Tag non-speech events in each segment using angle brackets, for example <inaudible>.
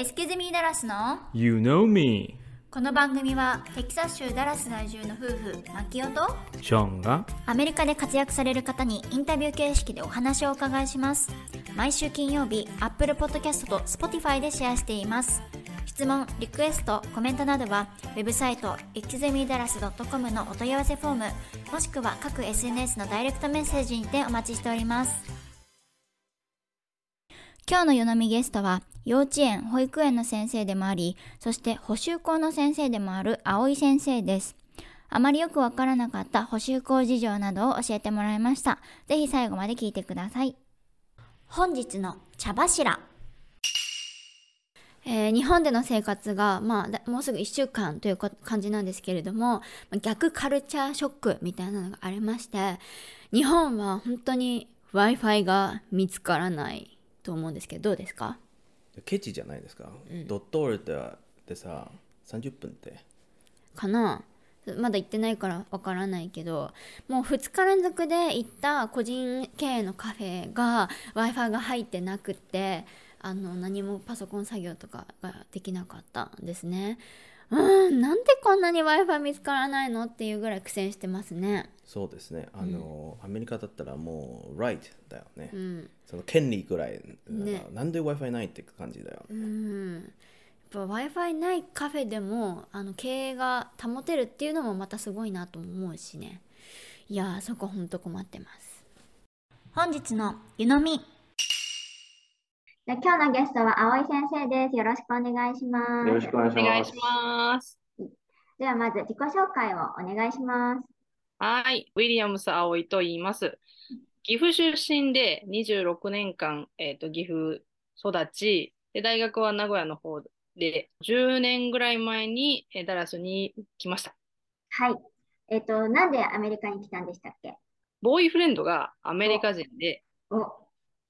エスケゼミーダラスの You know me. この番組はテキサス州ダラス在住の夫婦マキオとショーンがアメリカで活躍される方にインタビュー形式でお話をお伺いします。毎週金曜日 Apple Podcast と Spotify でシェアしています。質問、リクエスト、コメントなどはウェブサイト exemidalas.com のお問い合わせフォームもしくは各 SNS のダイレクトメッセージにてお待ちしております。今日の夜飲みゲストは幼稚園、保育園の先生でもあり、そして補習校の先生でもある葵先生です。あまりよくわからなかった補習校事情などを教えてもらいました。ぜひ最後まで聞いてください。本日の茶柱。えー日本での生活が、まあだ、もうすぐ1週間というこ感じなんですけれども、まあ逆カルチャーショックみたいなのがありまして、日本は本当に Wi-Fi が見つからないと思うんですけど、どうですか？ケチじゃないですか、ドットオルテでさ30分って。かな。まだ行ってないからわからないけどもう2日連続で行った個人経営のカフェが w i f i が入ってなくってあの何もパソコン作業とかができなかったんですねうんなんでこんなに w i f i 見つからないのっていうぐらい苦戦してますね。そうですね。あの、アメリカだったらもう right だよね、うん。その権利ぐらい、ね。なんで w i f i ないって感じだよ、うん。やっぱ w i f i ないカフェでもあの経営が保てるっていうのもまたすごいなと思うしね。いやーそこほんと困ってます。本日の湯飲み。で今日のゲストは葵先生です。よろしくお願いします。よろしくお願いします。ではまず自己紹介をお願いします。はい、ウィリアムス葵と言います。岐阜出身で26年間、えーと岐阜育ちで、大学は名古屋の方で、10年ぐらい前にえーダラスに来ました。はい。えっと、なんでアメリカに来たんでしたっけ？ボーイフレンドがアメリカ人で、お、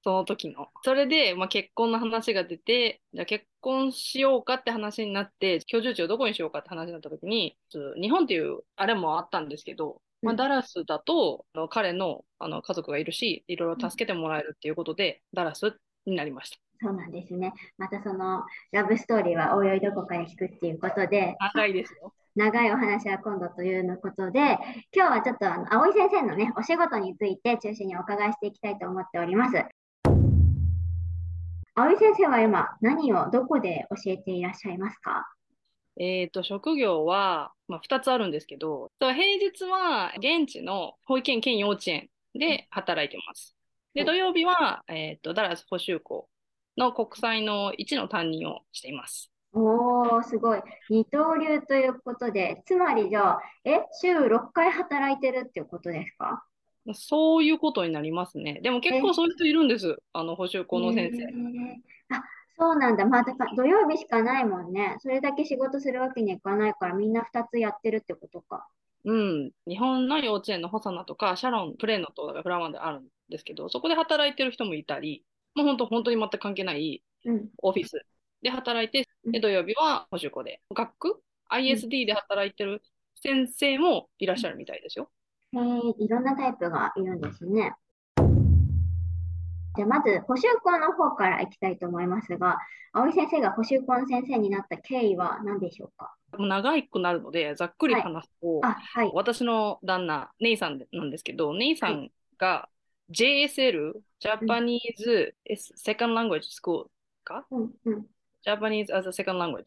その時の。それで、まあ、結婚の話が出て、じゃあ結婚しようかって話になって、居住地をどこにしようかって話になった時に、日本っていうあれもあったんですけど、まあ、うんダラスだとあの彼のあの家族がいるし、いろいろ助けてもらえるっていうことで、ダラスになりました。そうなんですね。またそのラブストーリーはおいおいどこかで聞くっていうことで、長いですよ。長いお話は今度というのことで、今日はちょっとあの葵先生のね、お仕事について中心にお伺いしていきたいと思っております。葵先生は今何をどこで教えていらっしゃいますか？えっと、職業は、まあ、2つあるんですけど、平日は現地の保育園兼幼稚園で働いてます。で、うん土曜日は、えっと、ダラス補習校の国際の1の担任をしています。おー、すごい。二刀流ということで、つまりじゃあ、え、週6回働いてるっていうことですか？そういうことになりますね。でも結構そういう人いるんです。あの補習校の先生。あ、そうなんだ。まあ、だから土曜日しかないもんね。それだけ仕事するわけにはいかないから、みんな2つやってるってことか。うん。日本の幼稚園のホサナとか、シャロン、プレーノとかフラワーであるんですけど、そこで働いてる人もいたり、もう本当、本当に全く関係ないうん。オフィスで働いて、で、土曜日は補習校で、学区 ?ISD で働いてる先生もいらっしゃるみたいですよ。へえ、いろんなタイプがいるんですね。じゃあ、まず、補習校の方から行きたいと思いますが、葵先生が補習校の先生になった経緯は何でしょうか？もう長くなるので、ざっくり話すと、あ、はい。私の旦那、ネイさんなんですけど、ネイさんが JSL、Japanese Second Language School か？うん、うん。Japanese as a Second Language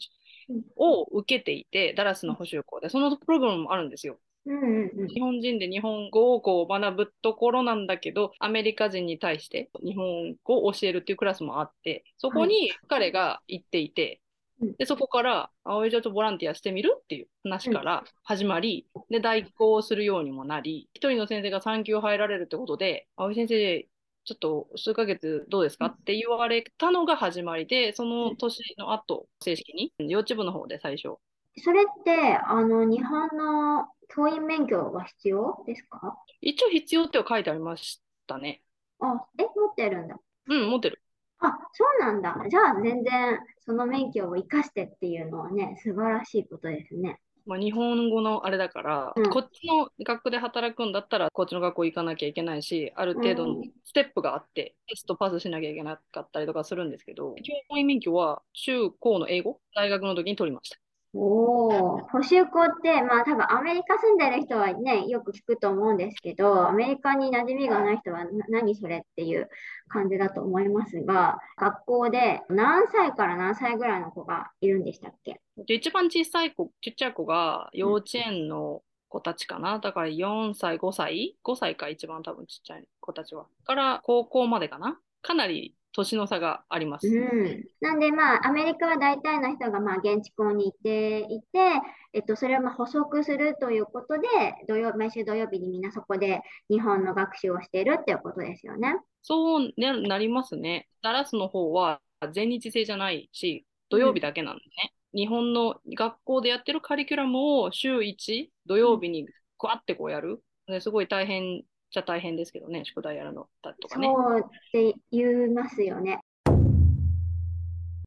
うんを受けていて、ダラスの補習校で、そのプログラムもあるんですよ。うん、うん、うん。日本人で日本語をこう学ぶところなんだけど、アメリカ人に対して日本語を教えるっていうクラスもあって、そこに彼が行っていてうん、で、そこから、葵ちょっとボランティアしてみるっていう話から始まり、で、代行するようにもなり、一人の先生が産休入られるってことで、葵先生、ちょっと数ヶ月どうですか？って言われたのが始まりで、その年の後、正式に幼稚部の方で最初、それって、あの、日本の教員免許は必要ですか？一応必要っては書いてありましたね。あ、え、持ってるんだ。うん、持ってる。あ、そうなんだ。じゃあ、全然、その免許を生かしてっていうのはね、素晴らしいことですね。まあ、日本語のあれだから、うんこっちの学校で働くんだったら、こっちの学校行かなきゃいけないし、ある程度のうんステップがあって、テストパスしなきゃいけなかったりとかするんですけど、教員免許は中高の英語、大学の時に取りました。おお、補習校って、まあ多分アメリカ住んでる人はね、よく聞くと思うんですけど、アメリカに馴染みがない人は何それっていう感じだと思いますが、学校で何歳から何歳ぐらいの子がいるんでしたっけ？で一番小さい子、ちっちゃい子が幼稚園の子たちかな。だから4歳、5歳 ?5 歳か一番多分ちっちゃい子たちは。から高校までかな。かなり年の差があります。うん。なんでまあアメリカは大体の人がまあ現地校に行っていて、えっと、それをまあ補足するということで、土曜、毎週土曜日にみんなそこで日本の学習をしているっていうことですよね。そうななりますね。ダラスの方は全日制じゃないし、土曜日だけなんでね。日本の学校でやってるカリキュラムを週1土曜日にグワってこうやる。ですごい大変じゃ大変ですけどね、宿題やるのだとかね。そうって言いますよね。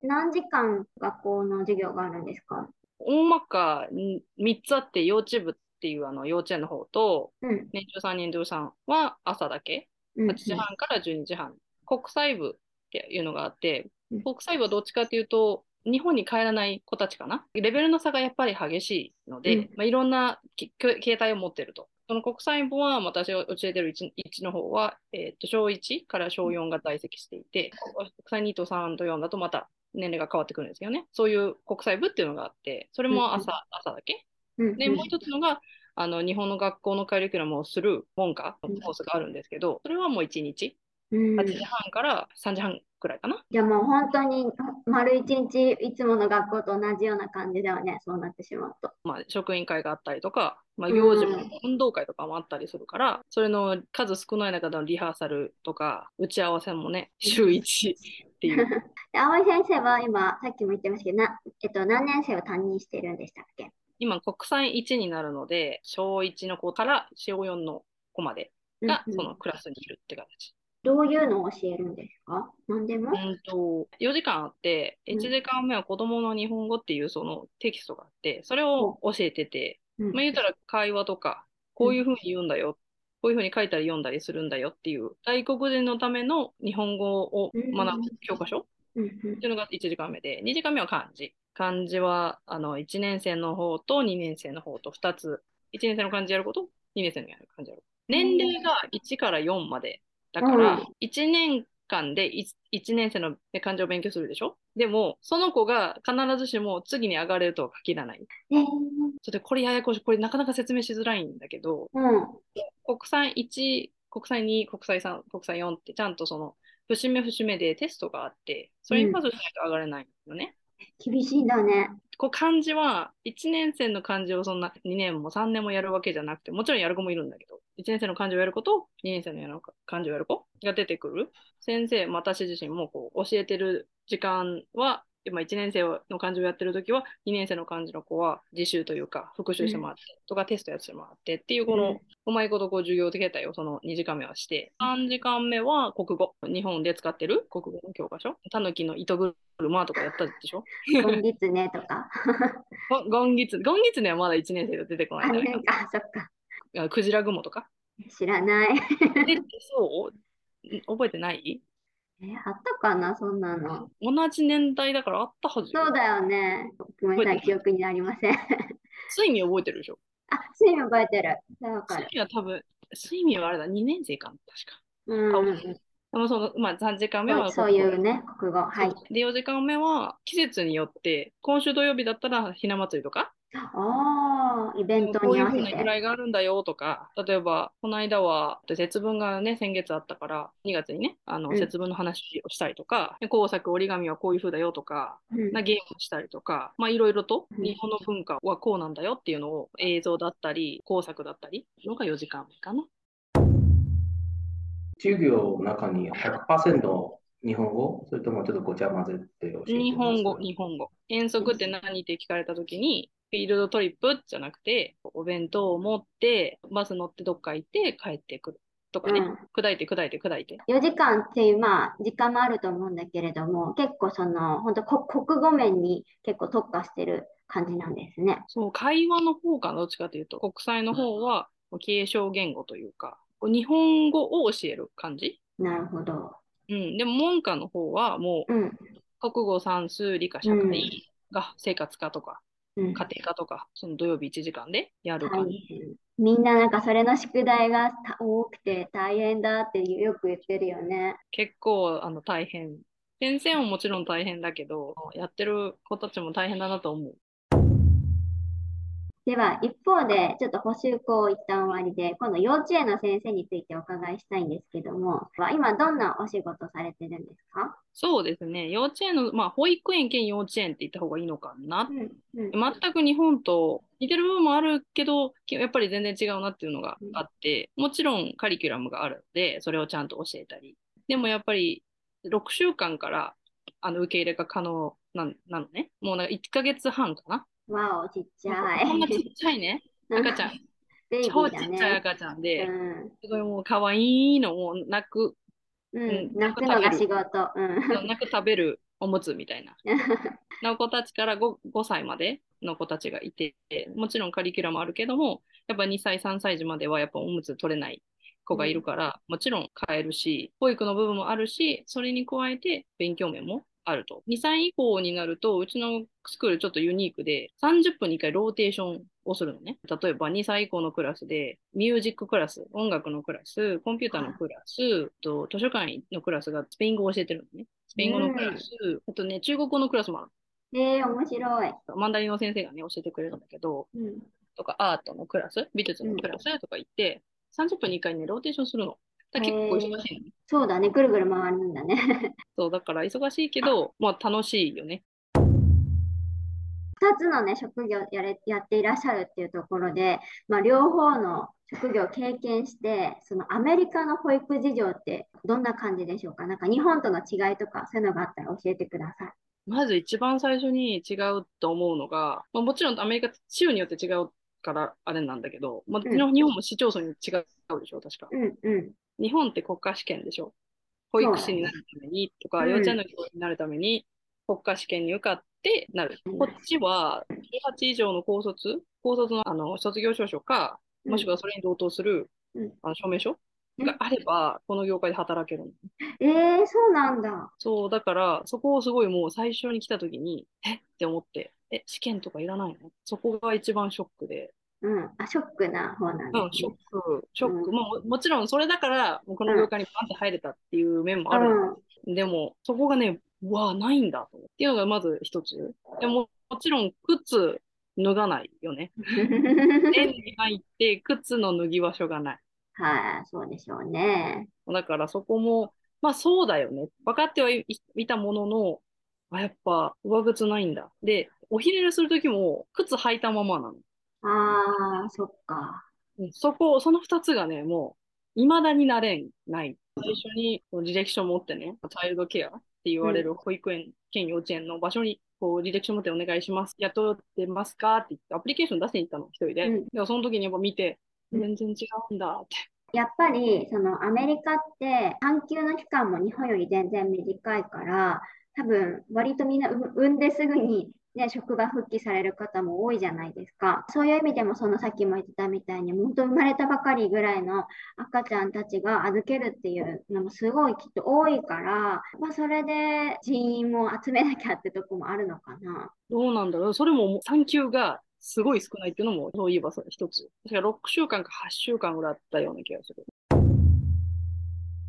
何時間学校の授業があるんですか？大まかに3つあって、幼稚部っていうあの幼稚園の方と、うん。年長さん、年長さんは朝だけ、うん。8時半から12時半。国際部っていうのがあってうん、国際部はどっちかっていうと、日本に帰らない子たちかな？レベルの差がやっぱり激しいので、うんまあ、いろんなき携帯を持ってると。その国際部は私が教えてる 1, 1の方は、えーと小1から小4が在籍していて、国際2と3と4だとまた年齢が変わってくるんですけどね。そういう国際部っていうのがあって、それも朝,、朝だけ？うん。で、もう一つのが、あの日本の学校のカリキュラムをする文科のコースがあるんですけど、それはもう1日、うん8時半から3時半くらいかな？じゃあもう本当に丸一日いつもの学校と同じような感じだよね、そうなってしまうと。まあ、職員会があったりとか、まあ、うん行事も、運動会とかもあったりするから、それの数少ない中でのリハーサルとか、打ち合わせもね、週1っていう。<laughs> で葵先生は今、さっきも言ってましたけど、な、えっと、何年生を担任してるんでしたっけ？今、国際1になるので、小1の子から小4の子までが、うんうんそのクラスにいるって形。どういうのを教えるんですか？何でも？うんと、4時間あって、うん1時間目は子供の日本語っていうそのテキストがあって、それを教えてて、うんまあ言うたら会話とか、こういうふうに言うんだよ、こういうふうに書いたり読んだりするんだよっていう、外国人のための日本語を学ぶ教科書うんうんっていうのが1時間目で、2時間目は漢字。漢字はあの1年生の方と2年生の方と2つ。1年生の漢字やること、2年生の漢字やること。年齢が1から4まで。だからうん、1年間で 1, 年生の漢字を勉強するでしょ？でも、その子が必ずしも次に上がれるとは限らない。えーそれでこれややこしい、これなかなか説明しづらいんだけど、うん。国際1、国際2、国際3、国際4ってちゃんとその節目節目でテストがあって、それにパスしないと上がれないのね。厳しいんだね。こう漢字は1年生の漢字をそんな2年も3年もやるわけじゃなくて、もちろんやる子もいるんだけど、1年生の漢字をやる子と2年生の漢字をやる子が出てくる。先生、私自身もこう教えてる時間は、今1年生の漢字をやってる時は、2年生の漢字の子は自習というか、復習してもらって、とかテストやってもらってっていう、この、うまいことこう授業形態をその2時間目はして、3時間目は国語。日本で使ってる国語の教科書。たぬきの糸車とかやったでしょ？ゴンギツネとか。ゴゴンギツ、ゴンギツネはまだ1年生で出てこないあ、んじゃないなんか、そっか。クジラ雲とか？知らない。<laughs> で、そう？ん覚えてない？え、あったかな、そんなの。同じ年代だからあったはずよ。そうだよね。ごめんなさい、記憶になりません。あ、<laughs> 睡眠覚えてるでしょ？睡眠覚えてる。それわか睡る。眠は多分、睡眠はあれだ、2年生かな、確か。うんうんうん。でもその、まあ3時間目はそうそういうね、国語。はい。で、4時間目は季節によって、今週土曜日だったらひな祭りとか、ああ、イベントこういうふうに合わせて。な由来があるんだよとか、例えば、この間は節分がね、先月あったから、2月にね、あのうん節分の話をしたりとか、で工作、折り紙はこういう風だよとか、うんなゲームをしたりとか、まあいろいろとうん日本の文化はこうなんだよっていうのを映像だったり、工作だったりのが4時間目かな。授業の中に100%日本語？それともちょっとごちゃ混ぜて教えて日本語、日本語。遠足って何って聞か？れたときに、フィールドトリップじゃなくて、お弁当を持って、バス乗ってどっか行って帰ってくる。とかね、うん砕いて砕いて砕いて。4時間っていう、まあ、時間もあると思うんだけれども、結構その、本当こ国語面に結構特化してる感じなんですね。そう、会話の方かな、どっちかというと、国際の方は継承言語というか、日本語を教える感じ？なるほど。うん、でも文科の方はもううん。国語、算数、理科、社会が生活科とかうん。家庭科とか、その土曜日1時間でやる感大じ。変。みんななんかそれの宿題がた多くて大変だってよく言ってるよね。結構あの大変。先生ももちろん大変だけど、やってる子たちも大変だなと思う。では、一方で、ちょっと補習校一旦終わりで、今度幼稚園の先生についてお伺いしたいんですけども、今どんなお仕事されてるんですか？そうですね。幼稚園の、まあ、保育園兼幼稚園って言った方がいいのかな。うん。うん。全く日本と似てる部分もあるけど、やっぱり全然違うなっていうのがあって、もちろんカリキュラムがあるので、それをちゃんと教えたり。でもやっぱり6週間からあの受け入れが可能ななのね。もうなんか1ヶ月半かな。わお、ちっちゃい。こんなちっちゃいね。<laughs> 赤ちゃん。baby 超。ちっちゃい赤ちゃんで、うん。すごいもう可愛いの、もう泣く、うん。ん泣くのが仕事。うん。泣く食べるおむつみたいな。<laughs> の子たちから 5, 5歳までの子たちがいて、もちろんカリキュラムあるけども、やっぱ2歳、3歳児まではやっぱおむつ取れない子がいるから、もちろん変えるし、保育の部分もあるし、それに加えて勉強面もあると。2歳以降になると、うちのスクールちょっとユニークで、30分に1回ローテーションをするのね。例えば2歳以降のクラスで、ミュージッククラス、音楽のクラス、コンピューターのクラス、と図書館のクラスがスペイン語を教えてるのね。スペイン語のクラス、あとね、中国語のクラスもある。えー、面白い。マンダリンの先生がね、教えてくれるんだけど、うん。とかアートのクラス、美術のクラスとか行って、30分に1回ね、ローテーションするの。だ結構忙しいのね。そうだね。ぐるぐる回るんだね。<laughs> そう、だから忙しいけど、まあ楽しいよね。2つのね、職業やれやっていらっしゃるっていうところで、まあ、両方の職業を経験して、そのアメリカの保育事情ってどんな感じでしょうか？なんか日本との違いとか、そういうのがあったら教えてください。まず一番最初に違うと思うのが、まあ、もちろんアメリカ州によって違うからあれなんだけど、まあ、日本も市町村に違うでしょ、確か。うんうん。日本って国家試験でしょ？保育士になるためにとか、うん。幼稚園の教師になるために国家試験に受かってなる。うん。こっちは18以上の高卒、高卒のあの卒業証書か、もしくはそれに同等する、うん。あの証明書？うん。があれば、この業界で働けるの。えー、そうなんだ。そう、だから、そこをすごいもう最初に来た時に、え？って思って、え、試験とかいらないの？そこが一番ショックで、うん。あ、ショックな方なんでうん、ショッすね。ク、ショック。うんまあも、もちろんそれだから、もうこの業界にバンって入れたっていう面もあるのでも、そこがね、うわあ、ないんだとっていうのがまず一つ。でも、もちろん、靴脱がないよね。うん。園に入って、靴の脱ぎ場所がない。はい、そうでしょうね。だからそこも、まあそうだよね。分かってはい、いたものの、あ、やっぱ上靴ないんだ。で、おひねりするときも、靴履いたままなの。ああ、そっか。うんそこ、その二つがね、もう、未だになれん、ない。最初にこう履歴書持ってね、チャイルドケアって言われる保育園兼幼稚園の場所に、こう、履歴書持ってお願いします。雇ってますかって言って、アプリケーション出しに行ったの、一人で。うんでもその時にやっぱ見て、うん全然違うんだって。やっぱりそのアメリカって産休の期間も日本より全然短いから多分割とみんな産産んですぐに、ね、職場復帰される方も多いじゃないですかそういう意味でもそのさっきも言ってたみたいに本当生まれたばかりぐらいの赤ちゃんたちが預けるっていうのもすごいきっと多いから、まあ、それで人員も集めなきゃってとこもあるのかな。どうなんだろう。それも産休がすごい少ないっていうのも、そういえばそれ一つ。確か6週間か8週間ぐらいあったような気がする。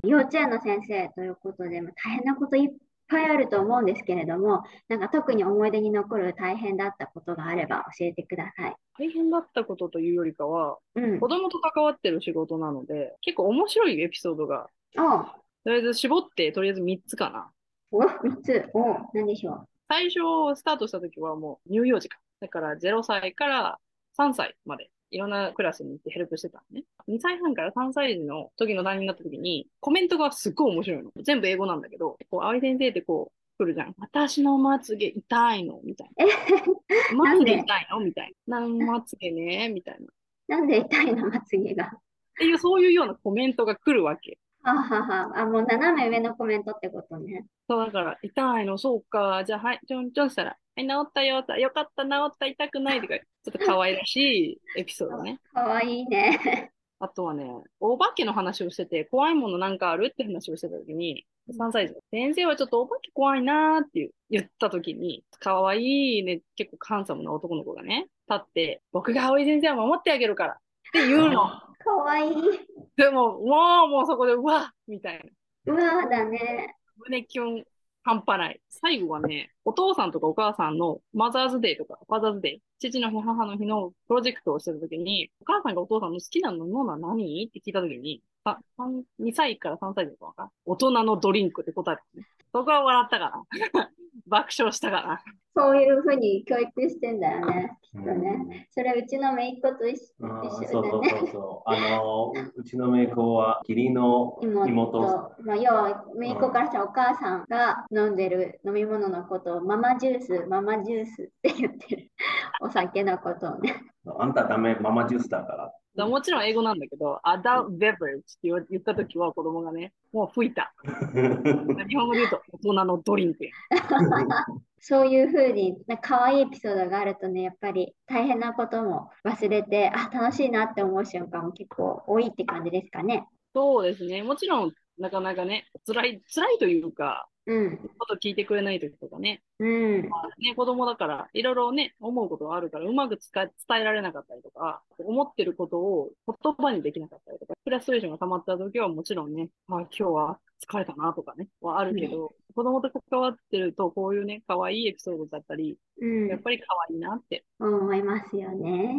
幼稚園の先生ということで、まあ大変なこといっぱいあると思うんですけれども、なんか特に思い出に残る大変だったことがあれば教えてください。大変だったことというよりかは、うん。子供と関わってる仕事なので、結構面白いエピソードが、とりあえず絞って、とりあえず3つかな。お、3つ。おう、何でしょ最初スタートした時はもう乳幼児か。だから0歳から3歳までいろんなクラスに行ってヘルプしてたのね。2歳半から3歳児の時の担任になった時にコメントがすっごい面白いの。全部英語なんだけど、こう、葵先生ってこう来るじゃん。私のまつげ痛いのみたいな。え、ななんんでで痛いの？みたいな。<laughs> なんまつげね？みたいな。なんで痛いの、まつげが。っていう、そういうようなコメントが来るわけ。ははは。あ、もう斜め上のコメントってことね。そう、だから、痛いの、そうか。じゃあ、はい、ちょんちょんしたら、はい、治ったよ、よかった、治った、痛くないとか、<laughs> ちょっと可愛らしいエピソードね。かわいいね。あとはね、お化けの話をしてて、怖いものなんかあるって話をしてた時に、3歳児が、先生はちょっとお化け怖いなーって言った時に、可愛いね、結構ハンサムな男の子がね、立って、僕が葵先生を守ってあげるからって言うの。かわいい。でも、もう、もうそこで、うわみたいな。うわーだね。胸キュン半端ない。最後はね、お父さんとかお母さんのマザーズデーとか、ファザーズデー、父の日、母の日のプロジェクトをしてたときに、お母さんがお父さんの好きな飲み物は何？って聞いたときに、あ2歳から3歳児とか、大人のドリンクって答えたね。そこは笑ったから。<laughs> 爆笑したから。そういうふうに教育してんだよね。きっとね。それうちの姪っ子と一緒うん一緒そうそう。そうそう。あの、うちの姪っ子は義理の妹妹。まあ、要は姪っ子からしたらお母さんが飲んでる飲み物のことをママジュース、ママジュースって言ってるお酒のことをね。あんたダメ、ママジュースだから。だもちろん英語なんだけど、アダルベブレッジって言ったときは子供がね、もう吹いた。日本語で言うと大人のドリンクや。<laughs> そういうふうになんか可愛いエピソードがあるとね、やっぱり大変なことも忘れて、あ、楽しいなって思う瞬間も結構多いって感じですかね。そうですね。もちろん、なかなかね、辛い、辛いというか、うん。こと聞いてくれないときとかね、うん。ね、子供だから、いろいろね、思うことがあるから、うまく使い伝えられなかったりとか、思ってることを言葉にできなかったりとか、フラストレーションが溜まったときはもちろんね、あ、今日は疲れたなとかね、はあるけど、子供と関わってると、こういうね、可愛いエピソードだったり、うんやっ。ぱり可愛いなって。思いますよね。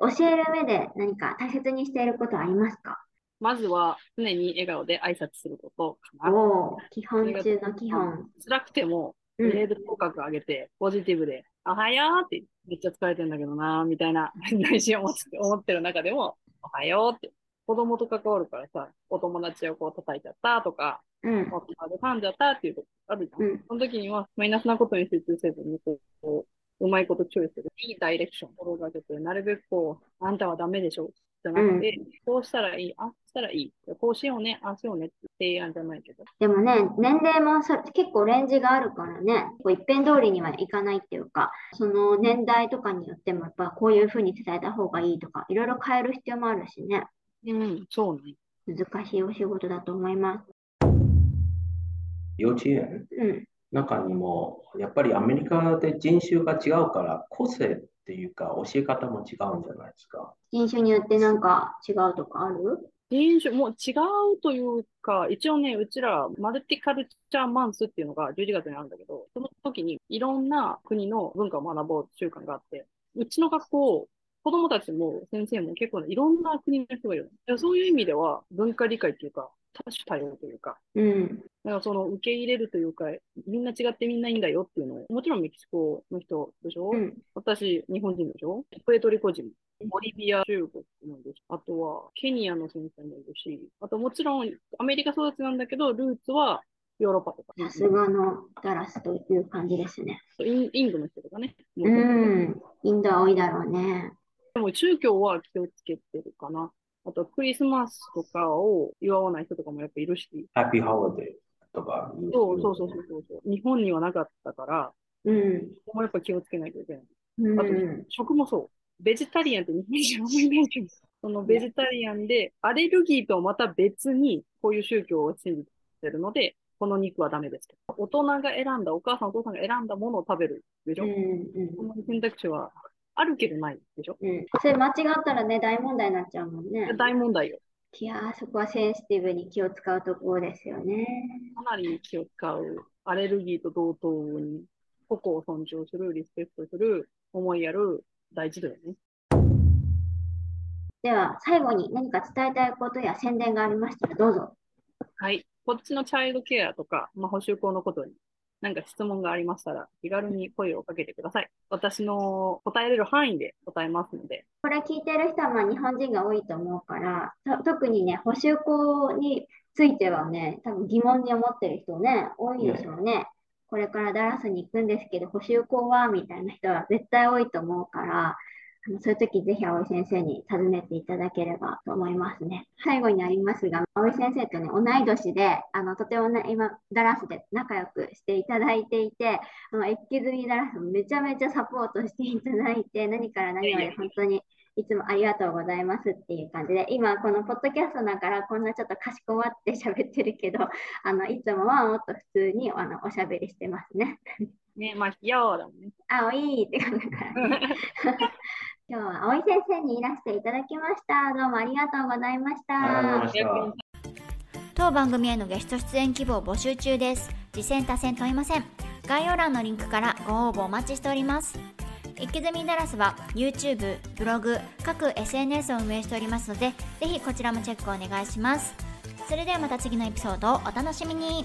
教える上で何か大切にしていることはありますか？まずは、常に笑顔で挨拶することかな。基本中の基本。辛くても、うんメール口角上げて、ポジティブで、おはようって、めっちゃ疲れてんだけどな、みたいな <laughs> 内心思ってる中でも、おはようって。子供と関わるからさ、お友達をこう叩いちゃったとか、うん。お友達噛んじゃったっていうとこあるじゃん。うんその時には、マイナスなことに集中せずに、こう、こううまいことチョイスする。いいダイレクションを心がけて、なるべくこう、あんたはダメでしょじゃなくて、こうしたらいい、ああしたらいい。こうしようね、ああしようねって提案じゃないけど。でもね、年齢もそ結構レンジがあるからね、こう一辺通りにはいかないっていうか、その年代とかによってもやっぱこういうふうに伝えた方がいいとか、いろいろ変える必要もあるしね、うん、そうね。難しいお仕事だと思います。幼稚園？うん。中にも、やっぱりアメリカで人種が違うから、個性っていうか、教え方も違うんじゃないですか。人種によってなんか違うとかある？人種、もう違うというか、一応ね、うちら、マルティカルチャーマンスっていうのが11月にあるんだけど、その時にいろんな国の文化を学ぼう習慣があって、うちの学校、子供たちも先生も結構ねいろんな国の人がいるの。そういう意味では、文化理解っていうか、多種多様というか、うん。だからその受け入れるというか、みんな違ってみんないいんだよっていうのを、もちろんメキシコの人でしょ、うん。私、日本人でしょ？プエトリコ人、ボリビア、中国もいるし、あとはケニアの先生もいるし、あともちろんアメリカ育ちなんだけど、ルーツはヨーロッパとか、さすがのダラスという感じですね。インインドの人とかね。うん。インドは多いだろうね。でも宗教は気をつけてるかな。あとクリスマスとかを祝わない人とかもやっぱいるし、ハッピーホリデーとか言そうそうそうそうそうそう。日本にはなかったから、うん。ここもやっぱ気をつけないといけない。うんあと、食もそう。ベジタリアンって日本人あんまりいないけど、そのベジタリアンで、アレルギーとはまた別に、こういう宗教を信じてるので、この肉はダメですと。大人が選んだ、お母さんお父さんが選んだものを食べるでしょ、うん。うんこの選択肢はあるけどないでしょ、うん。それ間違ったらね、大問題になっちゃうもんね。大問題よ。いやー、そこはセンシティブに気を使うところですよね。かなり気を使う。アレルギーと同等に、個々を尊重する、リスペクトする、思いやる、大事だよね。では、最後に何か伝えたいことや宣伝がありましたら、どうぞ。はい。こっちのチャイルドケアとか、まあ、補修校のことに、何か質問がありましたら、気軽に声をかけてください。私の答えれる範囲で答えますので、これ聞いてる人はまあ日本人が多いと思うから、と特にね、補修校についてはね、多分疑問に思ってる人ね、多いでしょうね。これからダラスに行くんですけど、補修校はみたいな人は絶対多いと思うから、そういう時ぜひ葵先生に尋ねていただければと思いますね。最後になりますが、葵先生とね、同い年で、あのとてもね、今、ダラスで仲良くしていただいていて、あのエキズミダラスめちゃめちゃサポートしていただいて、何から何まで本当にいつもありがとうございますっていう感じで、今このポッドキャストだからこんなちょっとかしこまって喋ってるけど、あのいつもはもっと普通にあのおしゃべりしてますね。ね、まあ、ようだもんね。あ、おいいって感じだからね。<laughs> 今日は葵先生にいらしていただきました。どうもありがとうございました。当番組へのゲスト出演希望募集中です。次戦多戦問いません。概要欄のリンクからご応募お待ちしております。イキズミダラスは YouTube、ブログ、各 SNS を運営しておりますのでぜひこちらもチェックお願いします。それではまた次のエピソードをお楽しみに。